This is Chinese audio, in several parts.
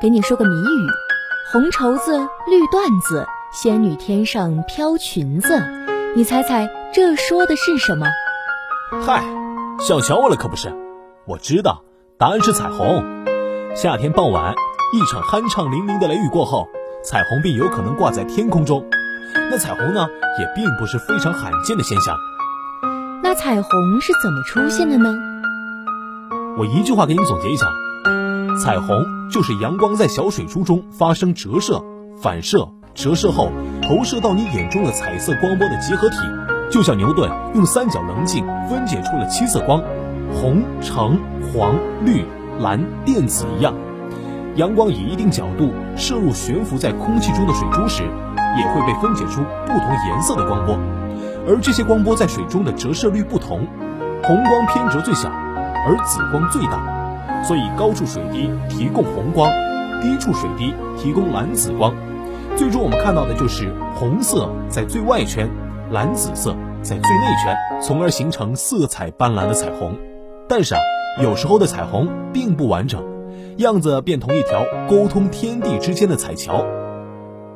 给你说个谜语：红绸子，绿缎子，仙女天上飘裙子。你猜猜这说的是什么？嗨，小瞧我了可不是？我知道，答案是彩虹。夏天傍晚，一场酣畅淋漓的雷雨过后，彩虹便有可能挂在天空中。那彩虹呢，也并不是非常罕见的现象。那彩虹是怎么出现的呢？我一句话给你总结一下：彩虹就是阳光在小水珠中发生折射、反射、折射后投射到你眼中的彩色光波的集合体，就像牛顿用三角棱镜分解出了七色光，红、橙、黄、绿、蓝、靛、紫一样。阳光以一定角度射入悬浮在空气中的水珠时，也会被分解出不同颜色的光波，而这些光波在水中的折射率不同，红光偏折最小，而紫光最大，所以高处水滴提供红光，低处水滴提供蓝紫光。最终我们看到的就是红色在最外圈，蓝紫色在最内圈，从而形成色彩斑斓的彩虹。但是啊，有时候的彩虹并不完整，样子便同一条沟通天地之间的彩桥。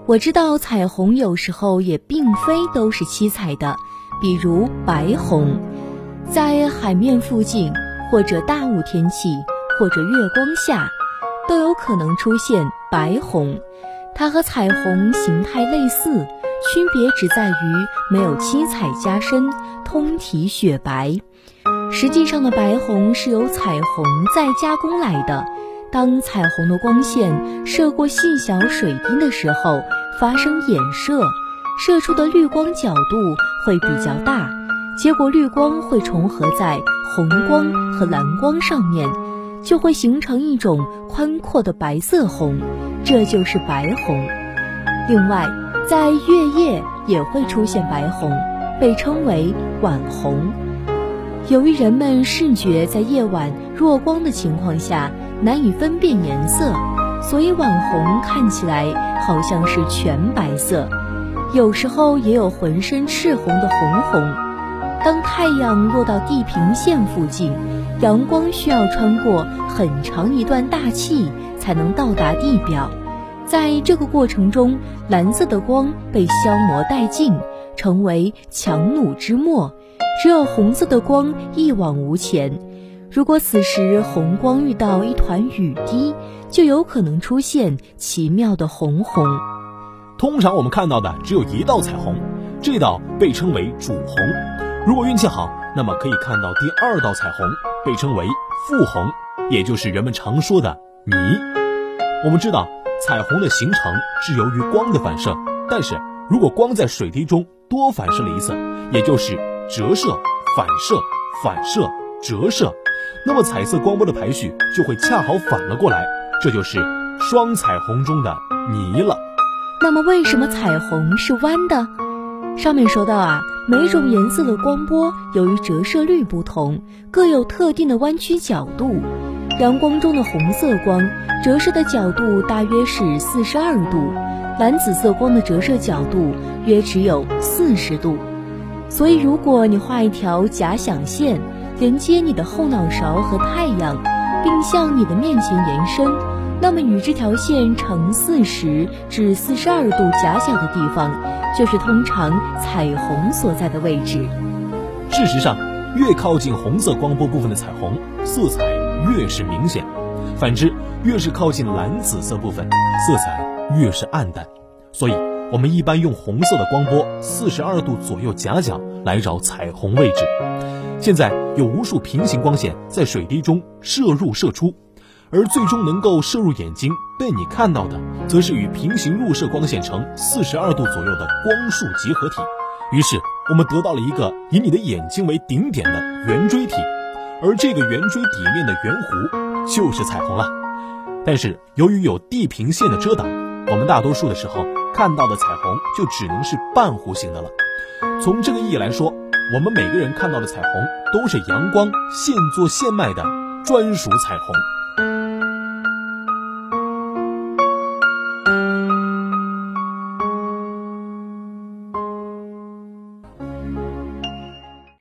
我知道彩虹有时候也并非都是七彩的，比如白虹，在海面附近或者大雾天气或者月光下，都有可能出现白虹。它和彩虹形态类似，区别只在于没有七彩加深，通体雪白。实际上的白虹是由彩虹再加工来的。当彩虹的光线射过细小水滴的时候，发生衍射，射出的绿光角度会比较大，结果绿光会重合在红光和蓝光上面，就会形成一种宽阔的白色红，这就是白红。另外，在月夜也会出现白红，被称为晚红。由于人们视觉在夜晚弱光的情况下难以分辨颜色，所以晚红看起来好像是全白色，有时候也有浑身赤红的红红。当太阳落到地平线附近，阳光需要穿过很长一段大气才能到达地表，在这个过程中，蓝色的光被消磨殆尽，成为强弩之末。只有红色的光一往无前。如果此时红光遇到一团雨滴，就有可能出现奇妙的红红。通常我们看到的只有一道彩虹，这道被称为主红。如果运气好，那么可以看到第二道彩虹，被称为副红，也就是人们常说的霓。我们知道彩虹的形成是由于光的反射，但是如果光在水滴中多反射了一次，也就是折射、反射、反射、折射，那么彩色光波的排序就会恰好反了过来，这就是双彩虹中的霓了。那么为什么彩虹是弯的？上面说到啊，每种颜色的光波由于折射率不同，各有特定的弯曲角度。阳光中的红色光折射的角度大约是四十二度，蓝紫色光的折射角度约只有四十度。所以，如果你画一条假想线，连接你的后脑勺和太阳，并向你的面前延伸，那么与这条线呈四十至四十二度夹角的地方，就是通常彩虹所在的位置。事实上，越靠近红色光波部分的彩虹，色彩越是明显；反之，越是靠近蓝紫色部分，色彩越是暗淡。所以，我们一般用红色的光波四十二度左右夹角来找彩虹位置。现在有无数平行光线在水滴中射入射出，而最终能够射入眼睛被你看到的，则是与平行入射光线呈四十二度左右的光束集合体。于是我们得到了一个以你的眼睛为顶点的圆锥体，而这个圆锥底面的圆弧就是彩虹了。但是由于有地平线的遮挡，我们大多数的时候看到的彩虹就只能是半弧形的了。从这个意义来说，我们每个人看到的彩虹都是阳光现做现卖的专属彩虹。